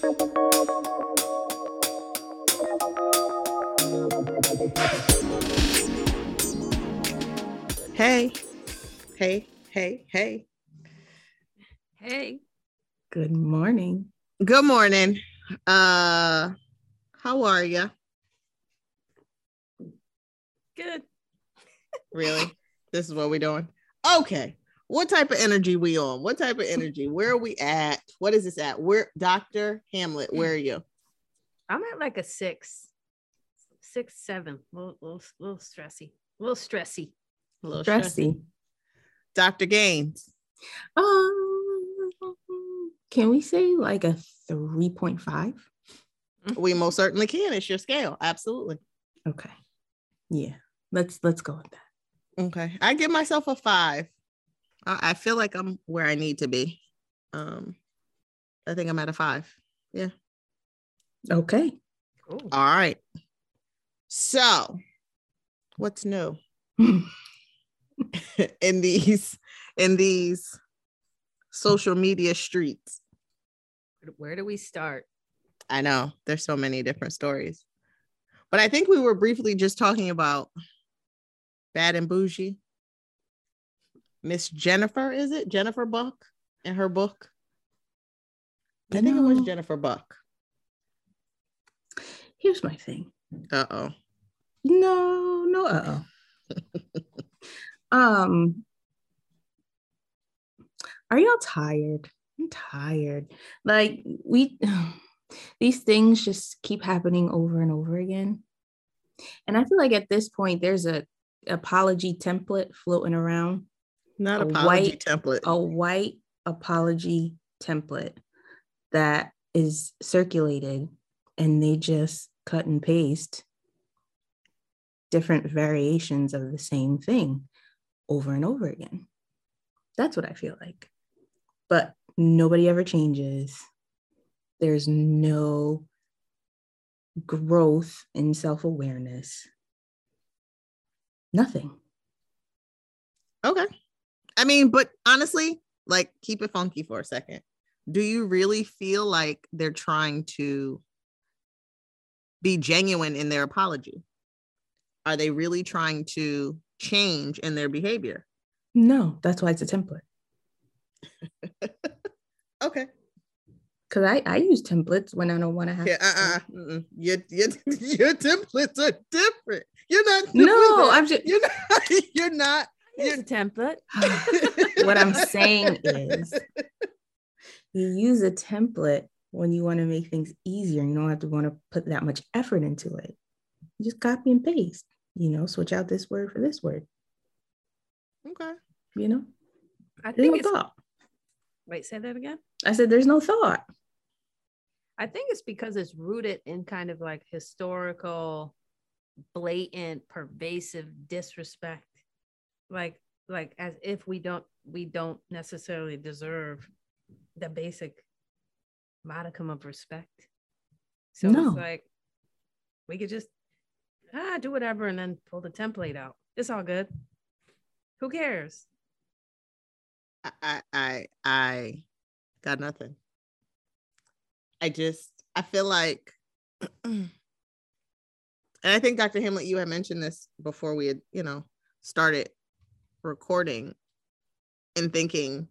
Hey, hey, hey, hey. Hey. Good morning. Good morning. Uh how are you? Good. Really? this is what we're doing. Okay. What type of energy we on? What type of energy? Where are we at? What is this at? Where Dr. Hamlet, where are you? I'm at like a six, six, seven. A little, little, little stressy. A little stressy. A little Stressy. Dr. Gaines. Um, can we say like a 3.5? We most certainly can. It's your scale. Absolutely. Okay. Yeah. Let's let's go with that. Okay. I give myself a five. I, I feel like I'm where I need to be. Um, I think I'm at a five. Yeah. Okay. Cool. All right. So, what's new in these in these social media streets? Where do we start? I know there's so many different stories, but I think we were briefly just talking about Bad and Boujee. Miss Jennifer, is it Jennifer Buck in her book? I think it was Jennifer Buck. Here's my thing. Uh oh. No, no, uh-oh. um, are y'all tired? I'm tired. Like we these things just keep happening over and over again. And I feel like at this point there's a apology template floating around, Not A apology white- template. a white apology template that is circulated and they just cut and paste different variations of the same thing over and over again. That's what I feel like. But nobody ever changes. There's no growth in self awareness. Nothing. Okay. I mean, but honestly, like keep it funky for a second. Do you really feel like they're trying to be genuine in their apology? Are they really trying to change in their behavior? No, that's why it's a template. Okay. Because I, I use templates when I don't want to have Yeah, uh-uh. mm-mm. Your, your, your templates are different. You're not No. I'm just- you're not you're not Here's a template. what I'm saying is you use a template when you want to make things easier. You don't have to want to put that much effort into it. You just copy and paste, you know, switch out this word for this word, okay. you know. I There's think no it's thought. wait, say that again. I said there's no thought. I think it's because it's rooted in kind of like historical, blatant, pervasive disrespect. Like, like as if we don't we don't necessarily deserve the basic modicum of respect. So No. it's like we could just ah do whatever and then pull the template out. It's all good. Who cares? I, I I I got nothing. I just I feel like and I think Dr. Hamlet, you had mentioned this before we had, you know, started recording and thinking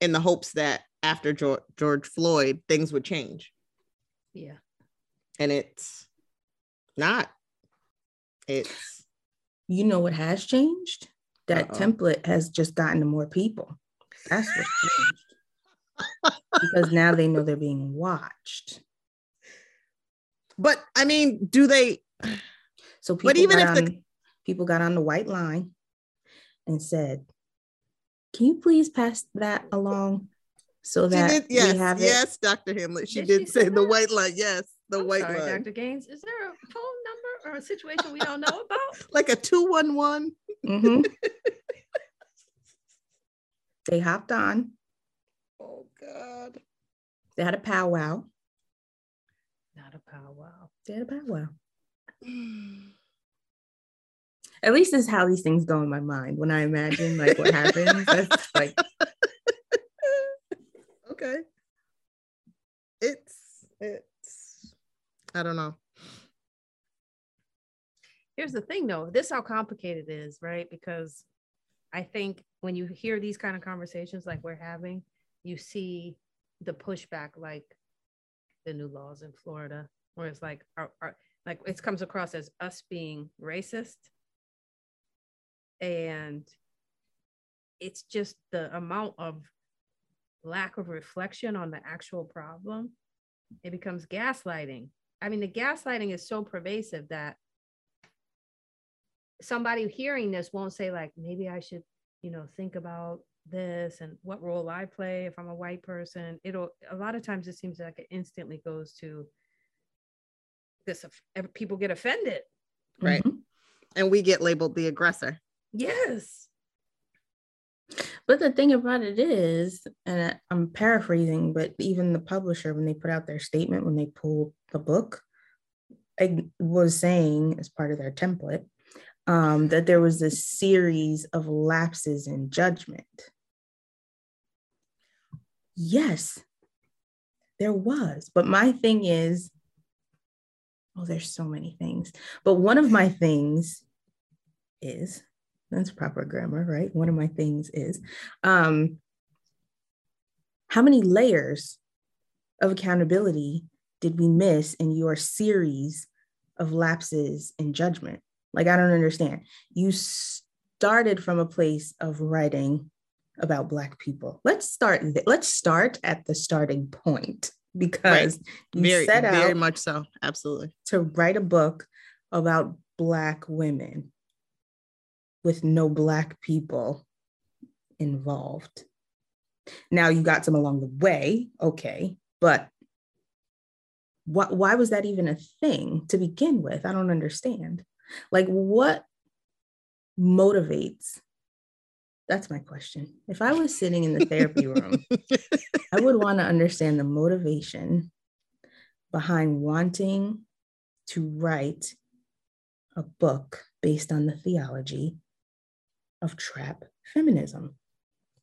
in the hopes that after George, George Floyd, things would change. Yeah. And it's not. It's You know what has changed? That Uh-oh. template has just gotten to more people. That's what's changed. because now they know they're being watched. but I mean, do they So people But even if the- on, people got on the white line and said, "Can you please pass that along so She that did, yes, we have it?" yes, Dr. Hamlet. She Did did, she say say the white line. Yes, the I'm white sorry, line. Dr. Gaines. Is there a phone number or a situation we don't know about? Like a 211. Mhm. they hopped on. Oh God. They had a powwow. Not a powwow. They had a powwow. At least this is how these things go in my mind when I imagine like what happens. That's like okay. It's it's I don't know. Here's the thing though, this how complicated it is, right? Because I think when you hear these kind of conversations like we're having, you see the pushback like the new laws in Florida, where it's like our, our like it comes across as us being racist. And it's just the amount of lack of reflection on the actual problem. It becomes gaslighting. I mean, the gaslighting is so pervasive that somebody hearing this won't say, like, maybe I should, you know, think about this and what role I play if I'm a white person. It'll a lot of times it seems like it instantly goes to this people get offended. Right. Mm-hmm. And we get labeled the aggressor. Yes. But the thing about it is, and I'm paraphrasing, but even the publisher, when they put out their statement, when they pulled the book, I was saying as part of their template um, that there was this series of lapses in judgment. Yes, there was. But my thing is, oh, there's so many things. But one of my things is that's proper grammar, right? One of my things is um, how many layers of accountability did we miss in your series of lapses in judgment? Like, I don't understand. You started from a place of writing about Black people. Let's start. Th- let's start at the starting point because right. you very, set out very much so, absolutely, to write a book about Black women with no Black people involved. Now you got some along the way, okay, but what, why was that even a thing to begin with? I don't understand. Like, what motivates? That's my question. If I was sitting in the therapy room, I would want to understand the motivation behind wanting to write a book based on the theology of trap feminism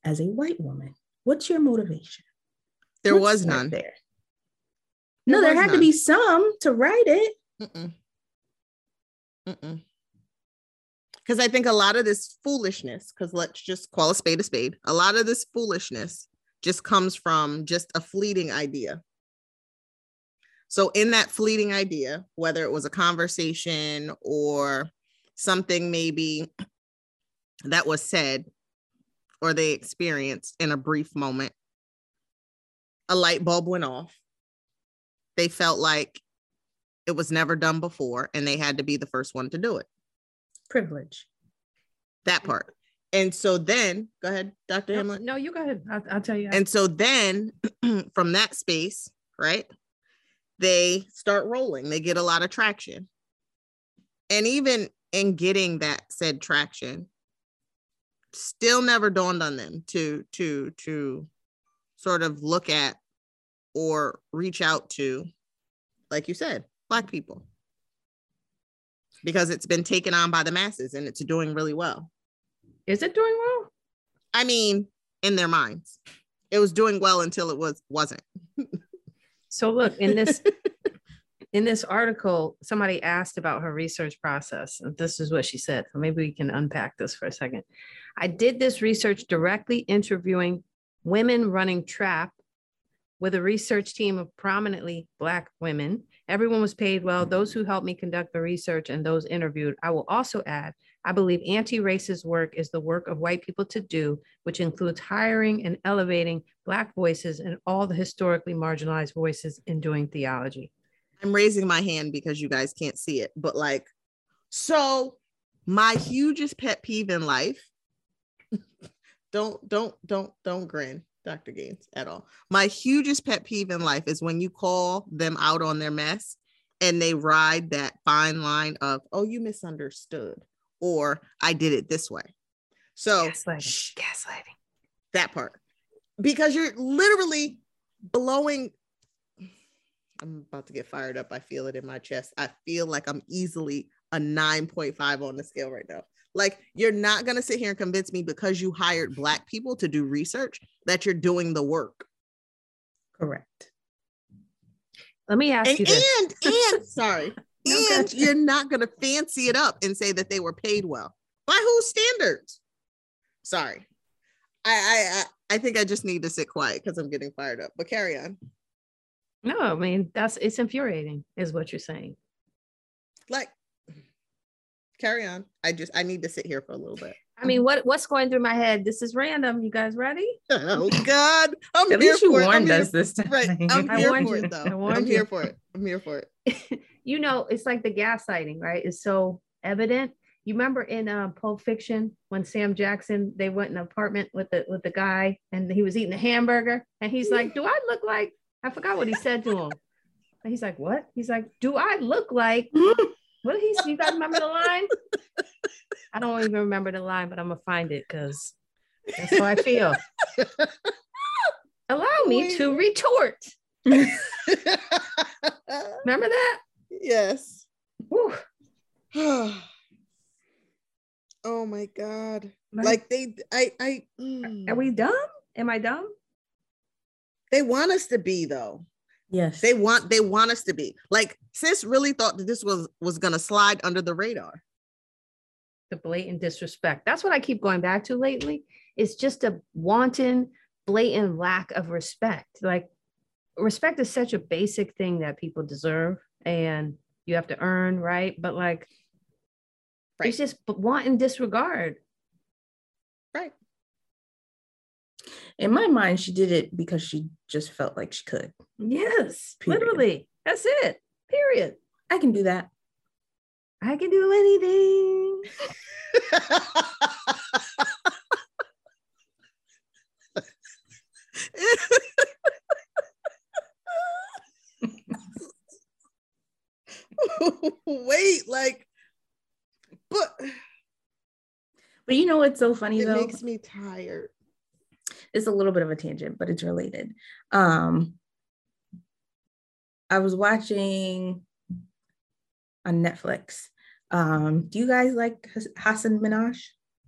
as a white woman? What's your motivation? There What's was none there. No, there, there had none. to be some to write it. Mm-mm. Mm-mm. Because I think a lot of this foolishness, because let's just call a spade a spade, a lot of this foolishness just comes from just a fleeting idea. So, in that fleeting idea, whether it was a conversation or something maybe that was said or they experienced in a brief moment, a light bulb went off. They felt like it was never done before and they had to be the first one to do it. Privilege. That part. And so then, go ahead, Dr. No, no you go ahead. I'll, I'll tell you. And so then, from that space, right, they start rolling. They get a lot of traction. And even in getting that said traction, still never dawned on them to to to sort of look at or reach out to like you said black people because it's been taken on by the masses and it's doing really well is it doing well i mean in their minds it was doing well until it was wasn't so look in this in this article, somebody asked about her research process. This is what she said. So maybe we can unpack this for a second. I did this research directly interviewing women running TRAP with a research team of prominently Black women. Everyone was paid well. Those who helped me conduct the research and those interviewed. I will also add, I believe anti racist work is the work of white people to do, which includes hiring and elevating Black voices and all the historically marginalized voices in doing theology. I'm raising my hand because you guys can't see it, but like, so my hugest pet peeve in life. Don't don't don't don't grin, Dr. Gaines, at all. My hugest pet peeve in life is when you call them out on their mess and they ride that fine line of, oh, you misunderstood, or I did it this way. So gaslighting, shh, gaslighting. That part. Because you're literally blowing I'm about to get fired up. I feel it in my chest. I feel like I'm easily a 9.5 on the scale right now. Like, you're not going to sit here and convince me because you hired Black people to do research that you're doing the work. Correct. Let me ask and, you this. and and sorry No, and ahead. you're not going to fancy it up and say that they were paid well by whose standards sorry i i i, I think i just need to sit quiet because i'm getting fired up but carry on No, I mean that's it's infuriating, is what you're saying. like carry on i just i need to sit here for a little bit I mean, what what's going through my head? This is random. You guys ready? oh god i'm At here least you for it. I'm warned here- us this time. right i'm I here warned for you. it though I warned i'm you. here for it i'm here for it you know, it's like the gaslighting, right? It's so evident. You remember in uh, Pulp Fiction when Sam Jackson they went in an apartment with the with the guy and he was eating a hamburger and he's like, "Do I look like?" I forgot what he said to him. And he's like, "What?" He's like, "Do I look like?" What did he? say? You guys remember the line? I don't even remember the line, but I'm gonna find it because that's how I feel. Allow me to retort. Remember that? yes Whew. oh my god Like, like they i i mm. are we dumb? Am I dumb? they want us to be though yes. they want they want us to be like sis really thought that this was was gonna slide under the radar the blatant disrespect. That's what I keep going back to lately. It's just a wanton, blatant lack of respect. Like, respect is such a basic thing that people deserve and you have to earn, right? But like, Right. it's just wanton disregard. right In my mind, she did it because she just felt like she could. Yes, Period. literally. That's it. Period. I can do that. I can do anything. wait like but But you know what's so funny it though? It makes me tired it's a little bit of a tangent, but it's related. Um, I was watching on Netflix. Um, do you guys like Hass- Hasan Minhaj?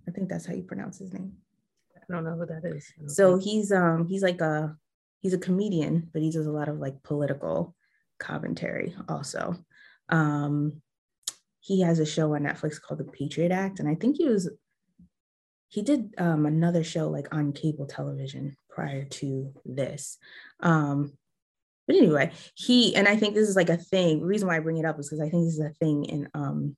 I think that's how you pronounce his name. I don't know who that is. So he's um he's like a he's a comedian, but he does a lot of like political commentary also. Um, he has a show on Netflix called The Patriot Act, and I think he was he did um, another show like on cable television prior to this. Um, but anyway, he and I think this is like a thing. Reason why I bring it up is because I think this is a thing in um,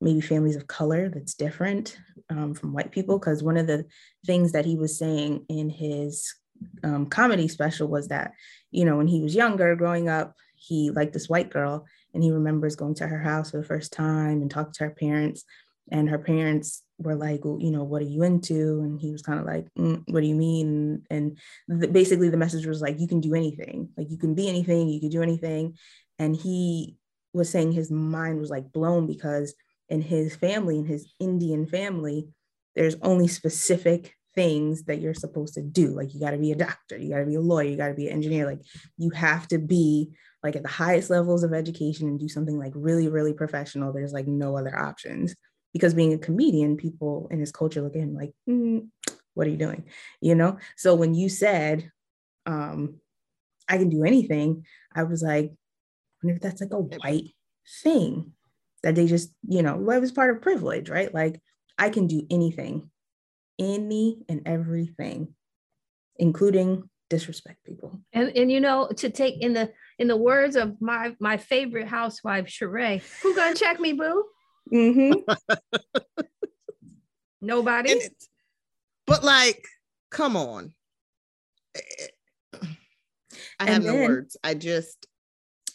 maybe families of color that's different um, from white people. Because one of the things that he was saying in his um, comedy special was that you know when he was younger, growing up, he liked this white girl, and he remembers going to her house for the first time and talking to her parents, and her parents were like, well, you know, what are you into? And he was kind of like, "Mm, what do you mean? And the, basically, the message was like, you can do anything, like you can be anything, you can do anything. And he was saying his mind was like blown because in his family, in his Indian family, there's only specific things that you're supposed to do. Like you got to be a doctor, you got to be a lawyer, you got to be an engineer. Like you have to be like at the highest levels of education and do something like really, really professional. There's like no other options because being a comedian, people in his culture look at him like, "Mm, what are you doing? You know? So when you said, um, I can do anything, I was like, I wonder if that's like a white thing that they just, you know, well, it was part of privilege, right? Like I can do anything, any and everything, including disrespect people. and and you know to take in the in the words of my my favorite housewife Sheree, who gonna check me, boo? Mm-hmm. Nobody. And but like, come on. I have And no words. I just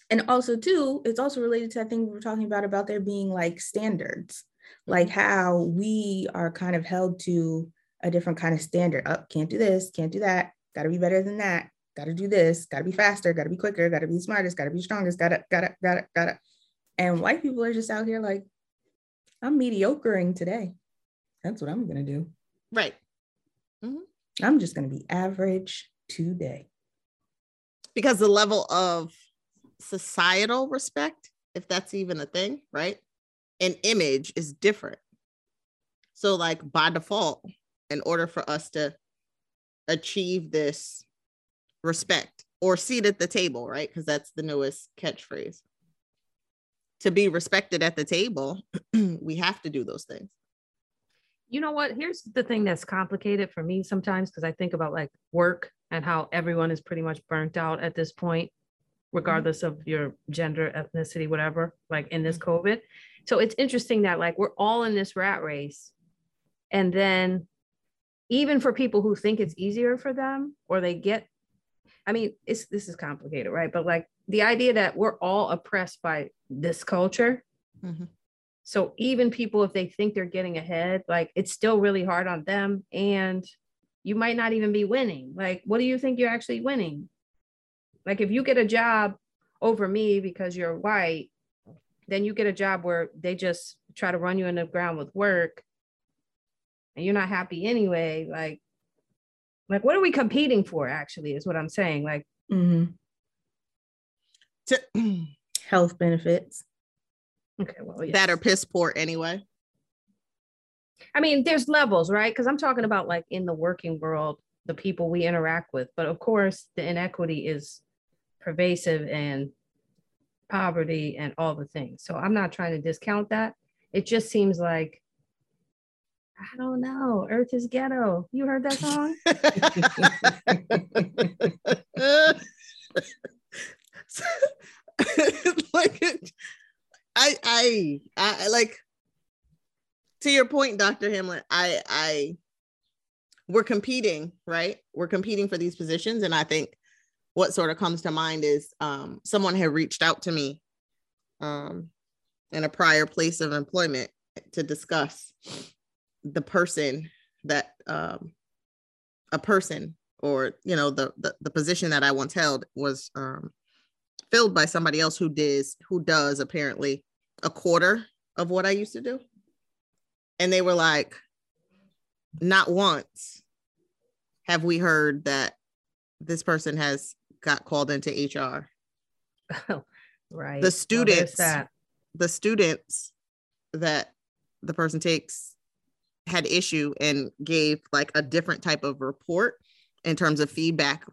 and also too it's also related to that thing we were talking about about there being like standards. Like how we are kind of held to a different kind of standard. Up can't do this can't do that. Got to be better than that. Got to do this. Got to be faster. Got to be quicker. Got to be smartest. Got to be strongest. Got to got to got to got to and white people are just out here like i'm mediocreing today that's what i'm going to do right. Mm-hmm. i'm just going to be average today Because the level of societal respect, if that's even a thing, right? An image is different. So, like by default, in order for us to achieve this respect, or seat at the table, right? Because that's the newest catchphrase. To be respected at the table, we have to do those things. You know what? Here's the thing that's complicated for me sometimes because I think about like work and how everyone is pretty much burnt out at this point, regardless of your gender, ethnicity, whatever, like in this mm-hmm. COVID. So it's interesting that like we're all in this rat race. And then even for people who think it's easier for them or they get I mean, it's this is complicated, right? But like the idea that we're all oppressed by this culture. Mm-hmm. So even people, if they think they're getting ahead, like it's still really hard on them. And you might not even be winning. Like, what do you think you're actually winning? Like, if you get a job over me because you're white, then you get a job where they just try to run you in the ground with work and you're not happy anyway. Like, like what are we competing for actually is what i'm saying like Mm-hmm. To, Health benefits. okay well yes. that are piss poor anyway. i mean there's levels right because i'm talking about like in the working world the people we interact with but of course the inequity is pervasive and poverty and all the things so i'm not trying to discount that it just seems like i don't know earth is ghetto you heard that song like I, I I like to your point dr hamlet i i we're competing right? We're competing for these positions and i think what sort of comes to mind is um someone had reached out to me um in a prior place of employment to discuss the person that um a person or you know the, the the position that I once held was um filled by somebody else who does who does apparently a quarter of what I used to do. And they were like, not once have we heard that this person has got called into HR. right The Well, students that the students that the person takes had issue and gave like a different type of report in terms of feedback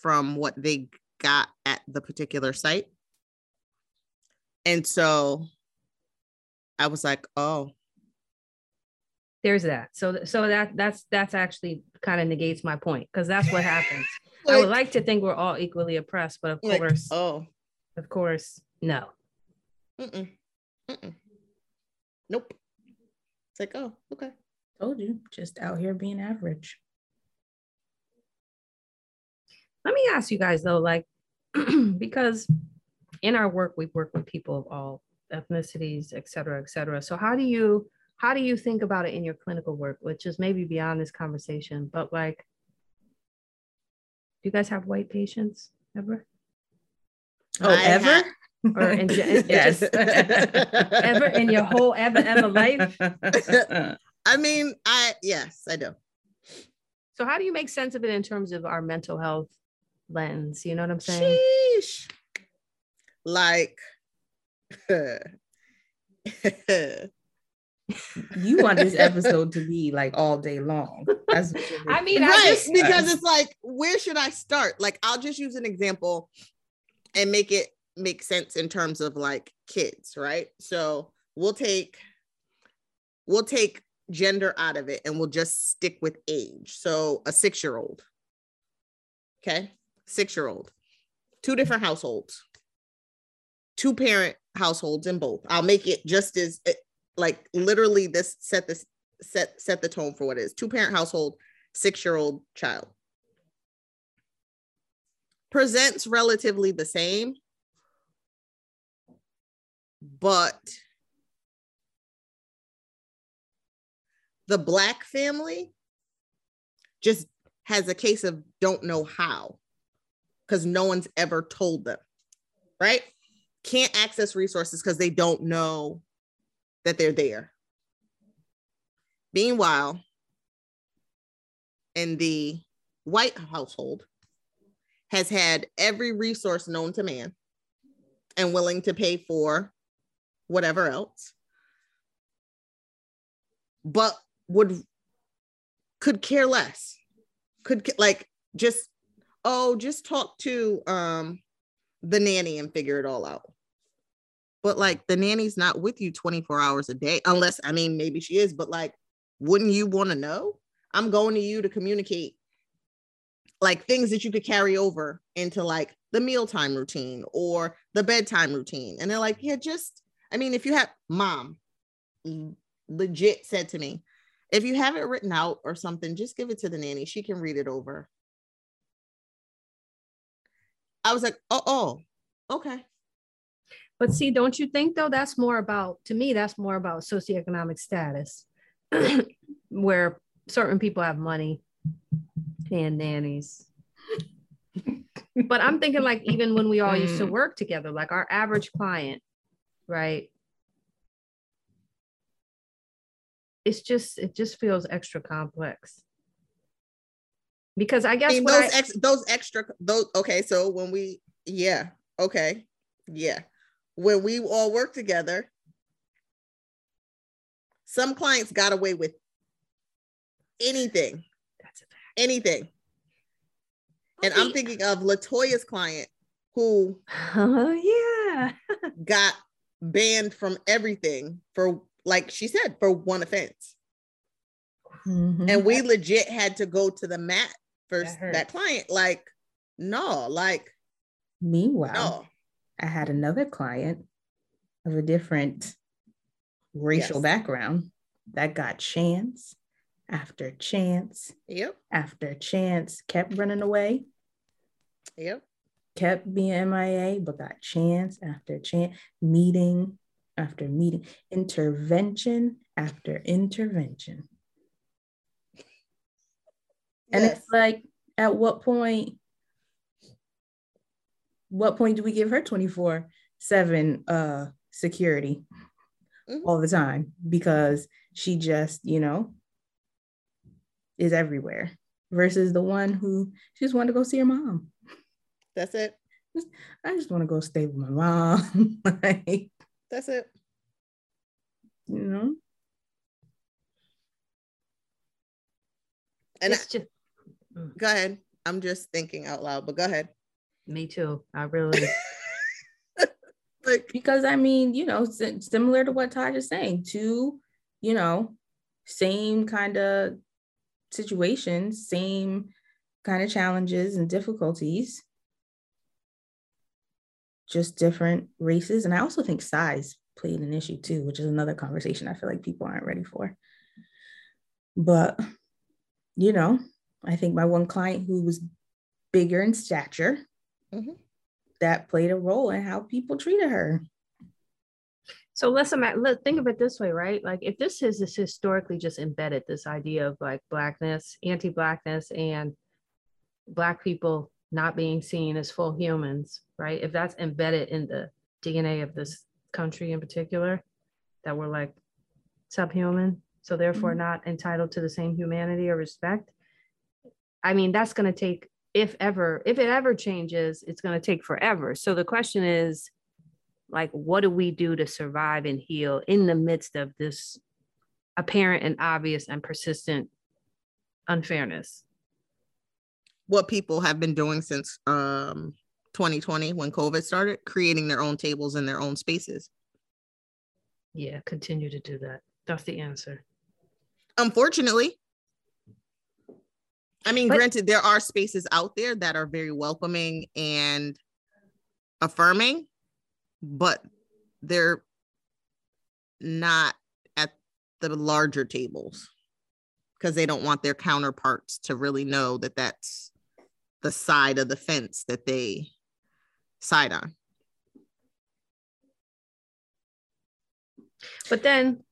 from what they got at the particular site. And so I was like, oh, there's that so so that that's that's actually kind of negates my point because that's what happens i would like to think we're all equally oppressed but of like, course oh, of course no mm-mm, mm-mm. nope. It's like, oh, okay. Told you, just out here being average. Let me ask you guys though like because in our work we work with people of all ethnicities et cetera et cetera so how do you how do you think about it in your clinical work which is maybe beyond this conversation but like do you guys have white patients ever Oh, I ever? ha- or in, in yes. just ever in your whole ever ever life I mean, I yes, I do. so how do you make sense of it in terms of our mental health lens you know what i'm saying? Sheesh. Like you want this episode to be like all day long. That's i mean i right just because it's like where should i start? Like i'll just use an example and make it make sense in terms of like kids right? So we'll take we'll take gender out of it and we'll just stick with age. So a six year old okay six year old two different households. Two parent households in both. I'll make it just as eh, like literally this set this set set the tone for what it is. Two parent household six year old child. Presents relatively the same but the black family just has a case of don't know how because no one's ever told them right? Can't access resources because they don't know that they're there. Meanwhile in the white household has had every resource known to man and willing to pay for whatever else but would could care less could like just oh, just talk to um the nanny and figure it all out. But like the nanny's not with you 24 hours a day, unless I mean maybe she is, but like, wouldn't you want to know? I'm going to you to communicate like things that you could carry over into like the mealtime routine or the bedtime routine. And they're like, yeah, just, I mean, if you have mom legit said to me, if you have it written out or something, just give it to the nanny. She can read it over. I was like, oh, oh, okay. But see, don't you think though that's more about to me, that's more about socioeconomic status, where certain people have money and nannies. but I'm thinking like even when we all used to mm. work together, like our average client, right? It's just it just feels extra complex because I guess I mean, those I, ex, those extra those okay. So when we yeah okay yeah when we all work together, some clients got away with anything. That's a fact. Anything. And I'm thinking of Latoya's client who oh yeah got banned from everything for like she said for one offense. Mm-hmm. And we legit had to go to the mat for that, that client. Like, no, like, meanwhile, no. I had another client of a different racial yes. background that got chance after chance. Yep. After chance, kept running away. Yep. Kept being MIA, but got chance after chance, meeting after meeting, intervention after intervention. And yes. it's like, at what point, what point do we give her 24 7 uh security mm-hmm. all the time? Because she just, you know, is everywhere versus the one who she just wanted to go see her mom. That's it. I just want to go stay with my mom. like, That's it. You know? And it's I, just Mm. Go ahead. I'm just thinking out loud, but go ahead. Me too. I really like because I mean, you know, similar to what Taj is saying, two, you know, same kind of situations, same kind of challenges and difficulties, just different races. And I also think size played an issue too, which is another conversation I feel like people aren't ready for. But, you know, I think my one client who was bigger in stature, mm-hmm. that played a role in how people treated her. So let's imagine, let think of it this way, right? Like if this is historically just embedded this idea of like blackness, anti-blackness, and black people not being seen as full humans, right? If that's embedded in the DNA of this country in particular, that we're like subhuman, so therefore mm-hmm. not entitled to the same humanity or respect, I mean, that's going to take, if ever, if it ever changes, it's going to take forever. So the question is, like, what do we do to survive and heal in the midst of this apparent and obvious and persistent unfairness? What people have been doing since um, 2020 when COVID started, creating their own tables in their own spaces. Yeah, continue to do that. That's the answer. Unfortunately, I mean, but, granted, there are spaces out there that are very welcoming and affirming, but they're not at the larger tables because they don't want their counterparts to really know that that's the side of the fence that they side on. But then,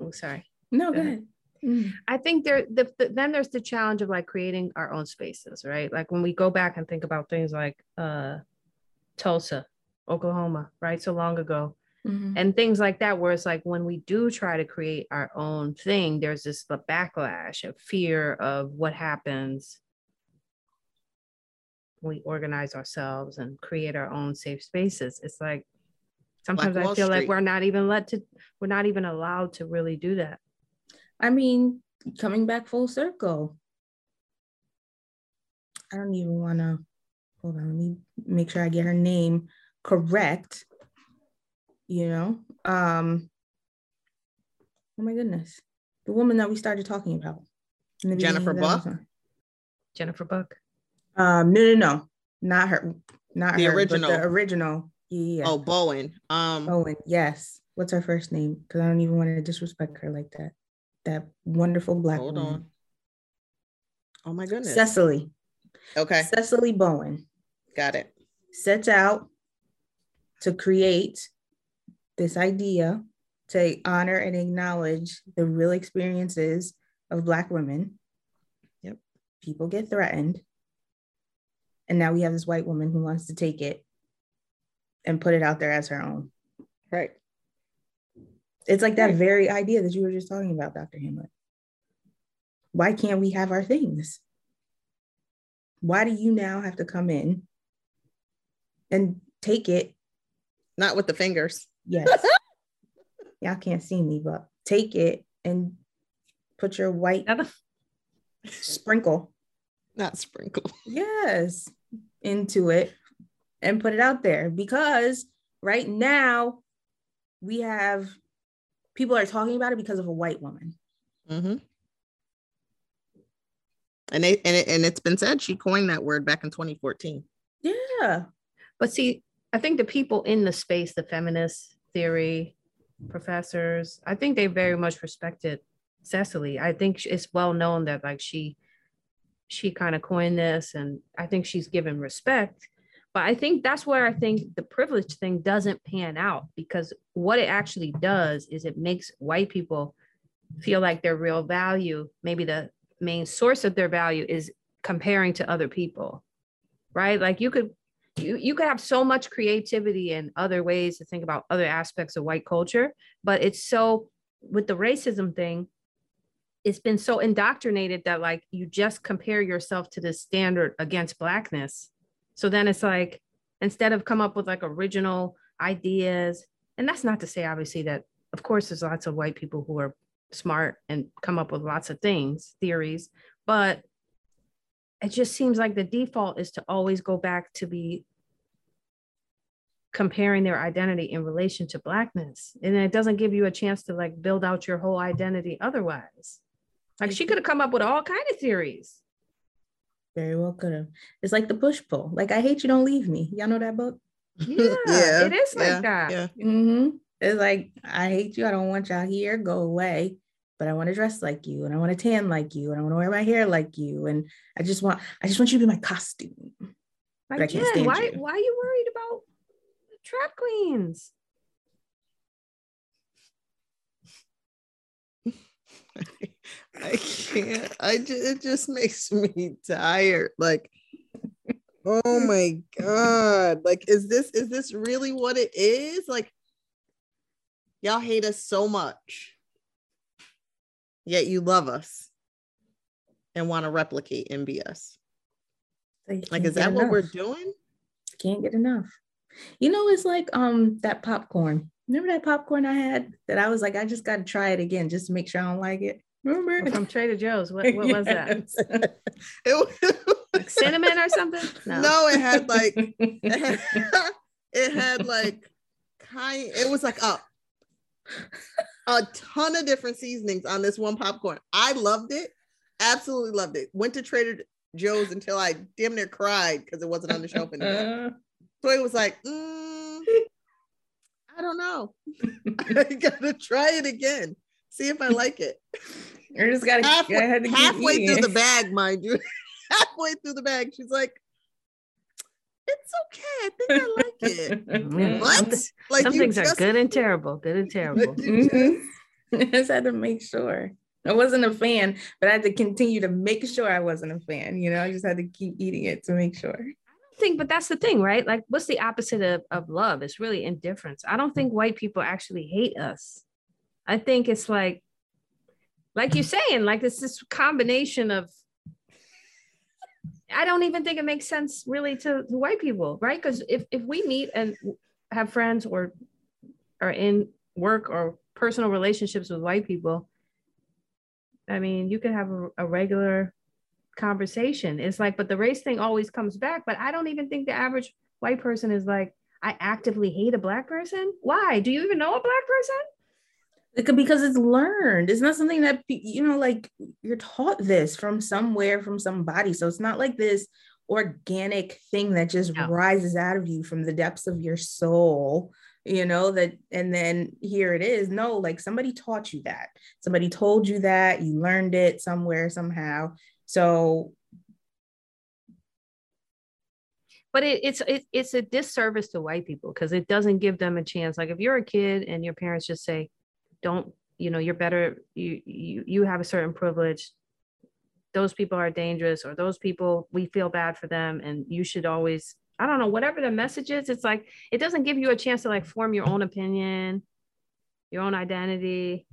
oh, sorry. No, go ahead. Mm. I think there the, the, then there's the challenge of like creating our own spaces, right? Like when we go back and think about things like uh Tulsa, Oklahoma, right? So long ago. Mm-hmm. And things like that, where it's like when we do try to create our own thing, there's this the backlash of fear of what happens we organize ourselves and create our own safe spaces. It's like sometimes I feel Street. like we're not even let to we're not even allowed to really do that. I mean, coming back full circle. I don't even want to. Hold on, let me make sure I get her name correct. You know, um, oh my goodness, the woman that we started talking about. Jennifer Buck. Jennifer Buck. Um, no, no, no, not her, not the her, original. the original. Yeah. Oh, Bowen. Um, Bowen. Yes. What's her first name? Because I don't even want to disrespect her like that. That wonderful black hold woman. on. Oh my goodness. Sesali. okay, Sesali Bowen got it. sets out to create this idea to honor and acknowledge the real experiences of Black women. Yep. People get threatened. And now we have this white woman who wants to take it and put it out there as her own. Right. It's like that very idea that you were just talking about, Dr. Hamlet. Why can't we have our things? Why do you now have to come in and take it? Not with the fingers. Yes. Y'all can't see me, but take it and put your white sprinkle, Not sprinkle. yes, into it and put it out there because right now we have people are talking about it because of a white woman. Mm-hmm. And they and it, and it's been said she coined that word back in 2014. Yeah. But see, I think the people in the space, the feminist theory professors, I think they very much respected Sesali. I think it's well known that like she she kind of coined this and I think she's given respect. But I think that's where I think the privilege thing doesn't pan out because what it actually does is it makes white people feel like their real value, maybe the main source of their value is comparing to other people. Right? Like you could you, you could have so much creativity and other ways to think about other aspects of white culture, but it's so with the racism thing, it's been so indoctrinated that like you just compare yourself to the standard against blackness. So then it's like instead of come up with like original ideas, and that's not to say obviously that of course there's lots of white people who are smart and come up with lots of things, theories, but it just seems like the default is to always go back to be comparing their identity in relation to blackness. And it doesn't give you a chance to like build out your whole identity otherwise. Like she could have come up with all kind of theories Very well could have. It's like the push pull. Like I hate you, don't leave me. Y'all know that book? yeah, it is like yeah, that Yeah. Mm-hmm. It's like I hate you. I don't want y'all here. Go away. But I want to dress like you, and I want to tan like you, and I want to wear my hair like you, and I just want I just want you to be my costume. I like can't stand why you. why are you worried about trap queens I can't. I just, it just makes me tired. Like, oh my god! Like, is this is this really what it is? Like, y'all hate us so much, yet you love us and want to replicate and be us. Like, is that what we're doing? Can't get enough. You know, it's like um that popcorn. Remember that popcorn I had that I was like, I just got to try it again just to make sure I don't like it. Remember? from trader joe's what, what was that It was, like cinnamon or something no. it had like it had, it had like kind. It was like a a ton of different seasonings on this one popcorn. I loved it, absolutely loved it. Went to Trader Joe's until I damn near cried because it wasn't on the shelf anymore. So it was like, mm, I don't know. I gotta try it again. See if I like it. I just gotta I Halfway, had to halfway through it. the bag, mind you. halfway through the bag, she's like, "It's okay. I think I like it." Mm, what? some, Like some you things are good and terrible good and terrible you Mhm. I just had to make sure. I wasn't a fan, but I had to continue to make sure I wasn't a fan. You know, I just had to keep eating it to make sure. I don't think, but that's the thing, right? Like, what's the opposite of, of love? It's really indifference. I don't think white people actually hate us. I think it's like, like you're saying, like it's this combination of. I don't even think it makes sense really to, to white people, right? Because if if we meet and have friends or are in work or personal relationships with white people, I mean, you could have a, a regular conversation. It's like, but the race thing always comes back. But I don't even think the average white person is like, I actively hate a black person. Why? Do you even know a black person? Because it's learned. It's not something that you know, like you're taught this from somewhere, from somebody. So it's not like this organic thing that just no. rises out of you from the depths of your soul you know that and then here it is no like somebody taught you that somebody told you that you learned it somewhere somehow so but it, it's it, it's a disservice to white people because it doesn't give them a chance like if you're a kid and your parents just say don't you know you're better you you you have a certain privilege those people are dangerous or those people we feel bad for them and you should always I don't know, whatever the message is, it's like it doesn't give you a chance to like form your own opinion, your own identity.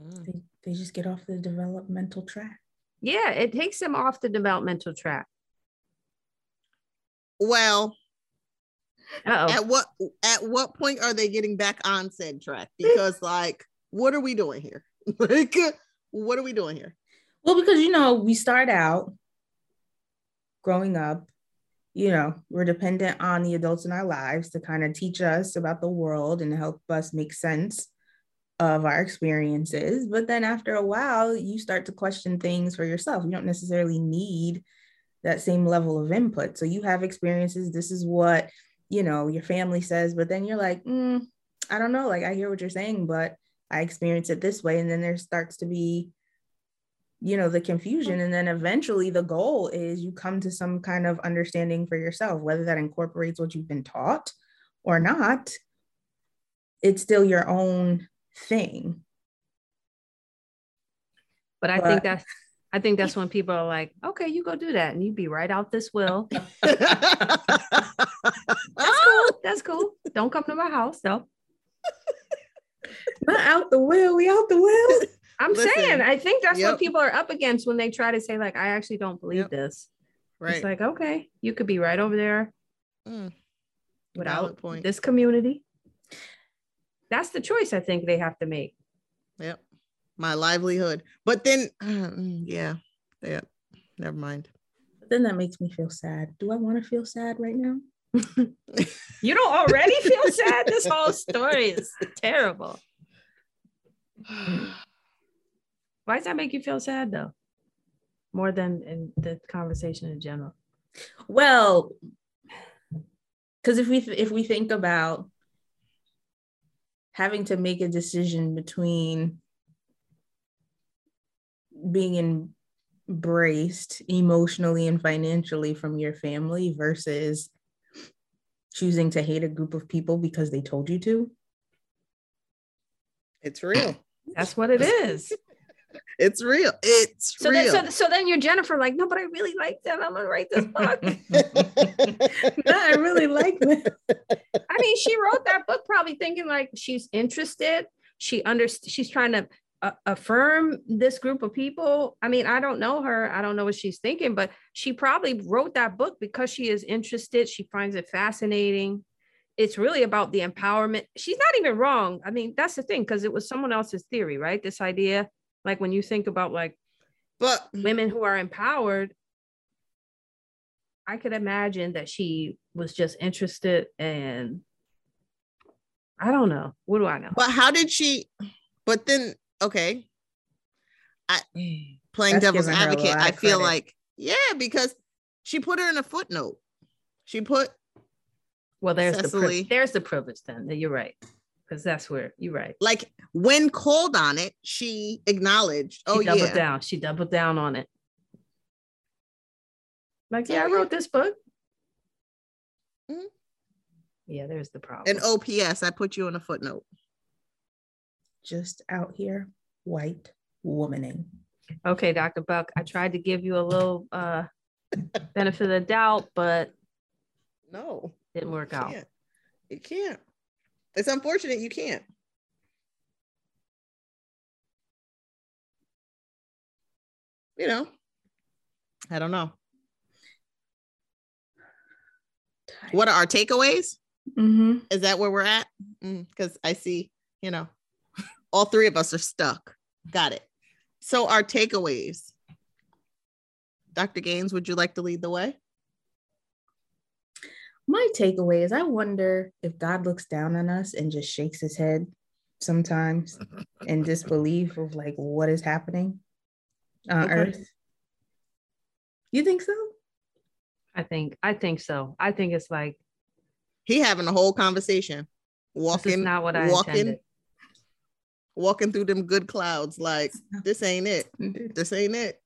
Mm. They, they just get off the developmental track. Yeah, it takes them off the developmental track. Well, Uh-oh. at what at what point are they getting back on said track? Because like, what are we doing here? like, what are we doing here? Well, because you know, we start out growing up you know, we're dependent on the adults in our lives to kind of teach us about the world and help us make sense of our experiences. But then after a while, you start to question things for yourself. You don't necessarily need that same level of input. So you have experiences. This is what, you know, your family says, but then you're like, mm, I don't know. Like, I hear what you're saying, but I experience it this way. And then there starts to be you know the confusion and then eventually the goal is you come to some kind of understanding for yourself whether that incorporates what you've been taught or not it's still your own thing but i but, think that's i think that's when people are like okay you go do that and you be right out this will that's cool don't come to my house though not out the will we out the will I'm Listen, saying, I think that's yep. what people are up against when they try to say, like, I actually don't believe yep. this. Right. It's like, okay, you could be right over there mm. without point. this community. That's the choice I think they have to make. Yep. My livelihood. But then, uh, yeah, yeah, never mind. But then that makes me feel sad. Do I want to feel sad right now? you don't already feel sad? This whole story is terrible. Why does that make you feel sad though? More than in the conversation in general. Well, because if we th- if we think about having to make a decision between being embraced emotionally and financially from your family versus choosing to hate a group of people because they told you to. It's real. That's what it is. it's real. It's so real. Then, so, so then you're Jennifer, like, no, but I really like them. I'm gonna write this book. no, I really like them. I mean, she wrote that book probably thinking like she's interested. She under she's trying to uh, affirm this group of people. I mean, I don't know her. I don't know what she's thinking, but she probably wrote that book because she is interested. She finds it fascinating. It's really about the empowerment. She's not even wrong. I mean, that's the thing because it was someone else's theory, right? This idea like when you think about like but women who are empowered, I could imagine that she was just interested and I don't know. What do I know? But how did she but then okay. I playing That's devil's advocate, I feel like yeah, because she put her in a footnote. She put well, there's Sesali, the pri- there's the privilege. Then you're right because that's where you're right. Like when called on it, she acknowledged. Oh, she doubled yeah. down. She doubled down on it. Like, yeah, I wrote this book. Mm-hmm. Yeah, there's the problem. And OPS, I put you in a footnote. Just out here, white womaning. Okay, Dr. Buck, I tried to give you a little uh benefit of the doubt, but no, didn't work out. It can't. It's unfortunate you can't. You know, I don't know. What are our takeaways? Mm-hmm. Is that where we're at? Because mm, I see, you know, all three of us are stuck. Got it. So, our takeaways Dr. Gaines, would you like to lead the way? My takeaway is I wonder if God looks down on us and just shakes his head sometimes in disbelief of like what is happening on okay. earth. You think so? I think I think so. I think it's like he having a whole conversation, walking, not what I walking, intended. Walking through them good clouds. Like this ain't it. This ain't it.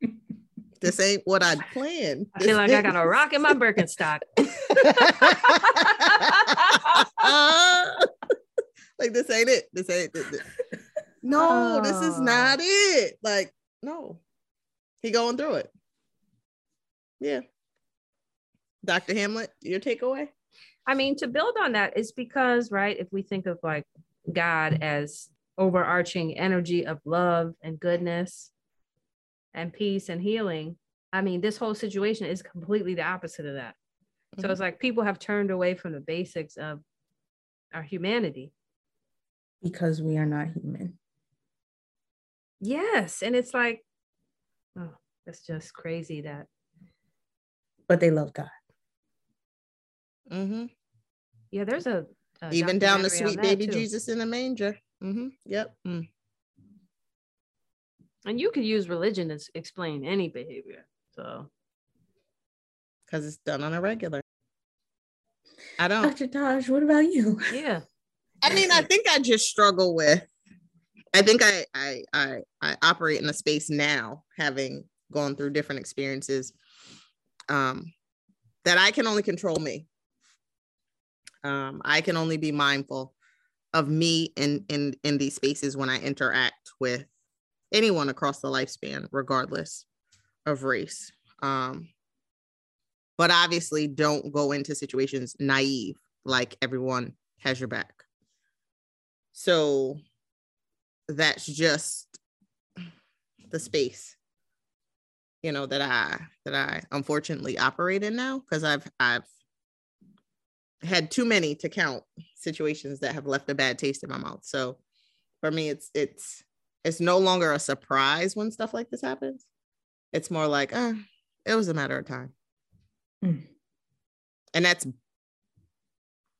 This ain't what I'd planned. I feel like I got a rock in my Birkenstock. like this ain't it. This ain't it. No, oh. this is oh. not it. Like no, he going through it. Yeah. Dr. Hamlet, your takeaway? I mean, to build on that is because, right, if we think of like God as overarching energy of love and goodness and peace and healing, I mean, this whole situation is completely the opposite of that. Mm-hmm. So it's like people have turned away from the basics of our humanity because we are not human. Yes. And it's like, oh, it's just crazy that. But they love God. Mm-hmm. Yeah, there's a, a even down the sweet baby too. Jesus in the manger. Mm-hmm. Yep. Mm. And you could use religion to explain any behavior. So, because it's done on a regular. I don't. Dr. Taj, what about you? Yeah. I mean, I think I just struggle with. I think I I I I operate in a space now, having gone through different experiences, um, that I can only control me. Um, I can only be mindful of me in in in these spaces when I interact with anyone across the lifespan, regardless of race. Um, but obviously, don't go into situations naive, like everyone has your back. So that's just the space you know that i that i unfortunately operate in now because i've i've had too many to count situations that have left a bad taste in my mouth. So for me, it's it's it's no longer a surprise when stuff like this happens. It's more like, uh, it was a matter of time. Mm. And that's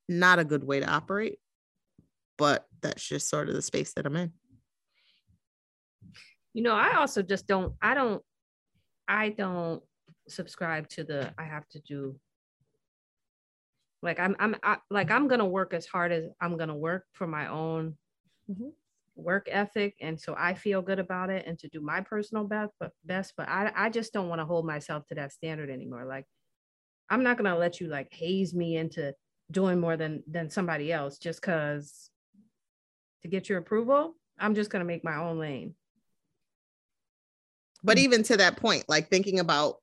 not a good way to operate, but that's just sort of the space that I'm in. You know, I also just don't, I don't, I don't subscribe to the I have to do like i'm i'm I, like i'm gonna work as hard as i'm gonna work for my own mm-hmm. work ethic and so i feel good about it and to do my personal best but best but i i just don't want to hold myself to that standard anymore like i'm not gonna let you like haze me into doing more than than somebody else just because to get your approval i'm just gonna make my own lane but even to that point like thinking about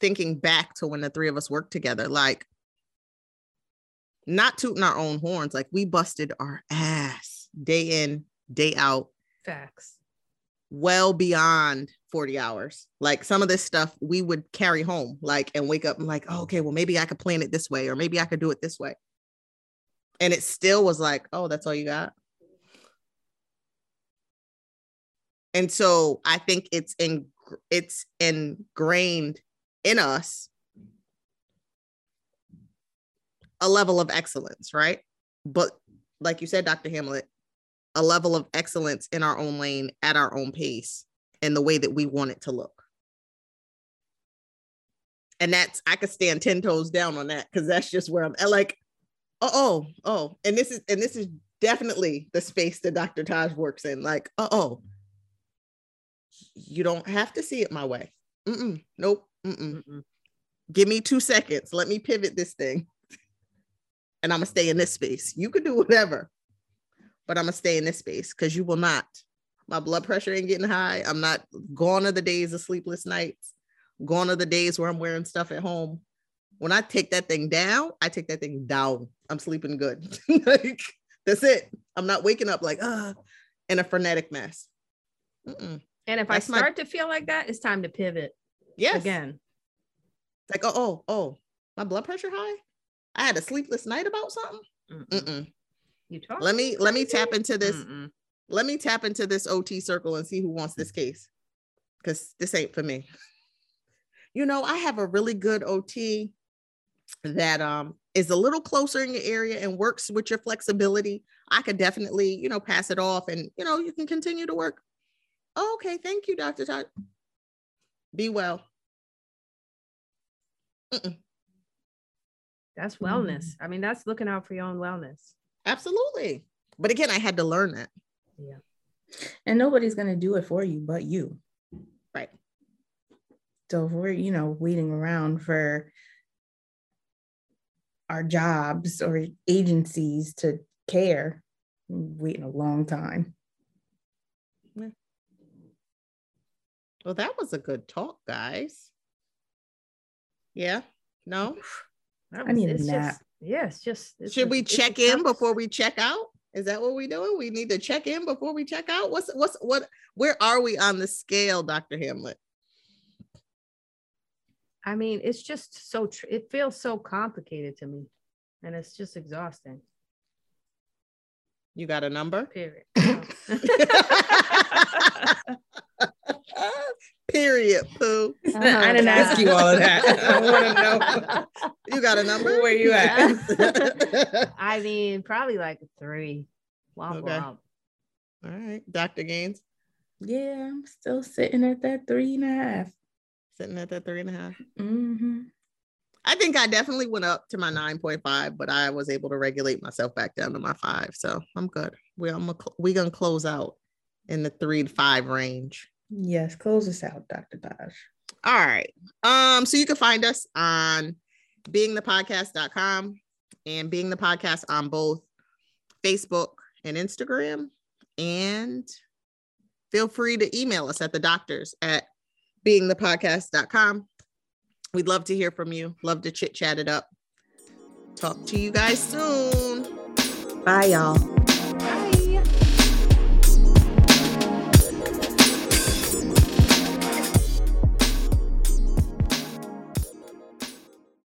thinking back to when the three of us worked together like not tooting our own horns. Like we busted our ass day in, day out. Facts. Well beyond 40 hours. Like some of this stuff we would carry home, like, and wake up and like, oh, okay, well, maybe I could plan it this way, or maybe I could do it this way. And it still was like, oh, that's all you got. And so I think it's in it's ingrained in us a level of excellence, right? But like you said, Dr. Hamlet, a level of excellence in our own lane at our own pace in the way that we want it to look. And that's I could stand 10 toes down on that because that's just where I'm at. like, oh, oh, oh. And this is and this is definitely the space that Dr. Taj works in. Like, oh, oh, you don't have to see it my way. Mm-mm, nope. Mm-mm. Mm-mm. Give me two seconds. Let me pivot this thing and I'm gonna stay in this space. You could do whatever, but I'm gonna stay in this space because you will not. My blood pressure ain't getting high. I'm not gone are the days of sleepless nights. Gone are the days where I'm wearing stuff at home. When I take that thing down, I take that thing down. I'm sleeping good. like that's it. I'm not waking up like ah in a frenetic mess. Mm-mm. And if that's I start my... to feel like that, it's time to pivot. Yes. Again. It's like, oh, oh, oh, my blood pressure high. I had a sleepless night about something. Mm-mm. You talk. Let me let me tap into this. Mm-mm. Let me tap into this OT circle and see who wants this case, because this ain't for me. you know, I have a really good OT that um is a little closer in your area and works with your flexibility. I could definitely, you know, pass it off and you know, you can continue to work. Oh, okay, thank you, Dr. Taj. Be well. Mm-mm. That's mm-hmm. wellness. I mean, that's looking out for your own wellness. Absolutely. But again, I had to learn that. Yeah. And nobody's going to do it for you but you. Right. So if we're, you know, waiting around for our jobs or agencies to care, waiting a long time. Well, that was a good talk, guys. Yeah. No. That I need a it's nap. Just, yeah, it's just. it's Should a- we check in tough- before we check out? Is that what we doing? We need to check in before we check out. What's what's what? Where are we on the scale, Dr. Hamlet? I mean, it's just so. Tr- it feels so complicated to me, and it's just exhausting. You got a number? Period. Period, Pooh. I didn't ask you all of that. I want to know You got a number? where you at. I mean, probably like a three. Womp Okay. womp. All right, Dr. Gaines yeah, I'm still sitting at that three and a half. sitting at that three and a half. Mm-hmm. I think I definitely went up to my 9.5, but I was able to regulate myself back down to my five. So I'm good. We're I'm we gonna close out in the three to five range. Yes, close us out, Dr. Taj. All right. Um, so you can find us on beingthepodcast.com and being the podcast on both Facebook and Instagram. And feel free to email us at the doctors at beingthepodcast.com. We'd love to hear from you. Love to chit chat it up. Talk to you guys soon. Bye, y'all.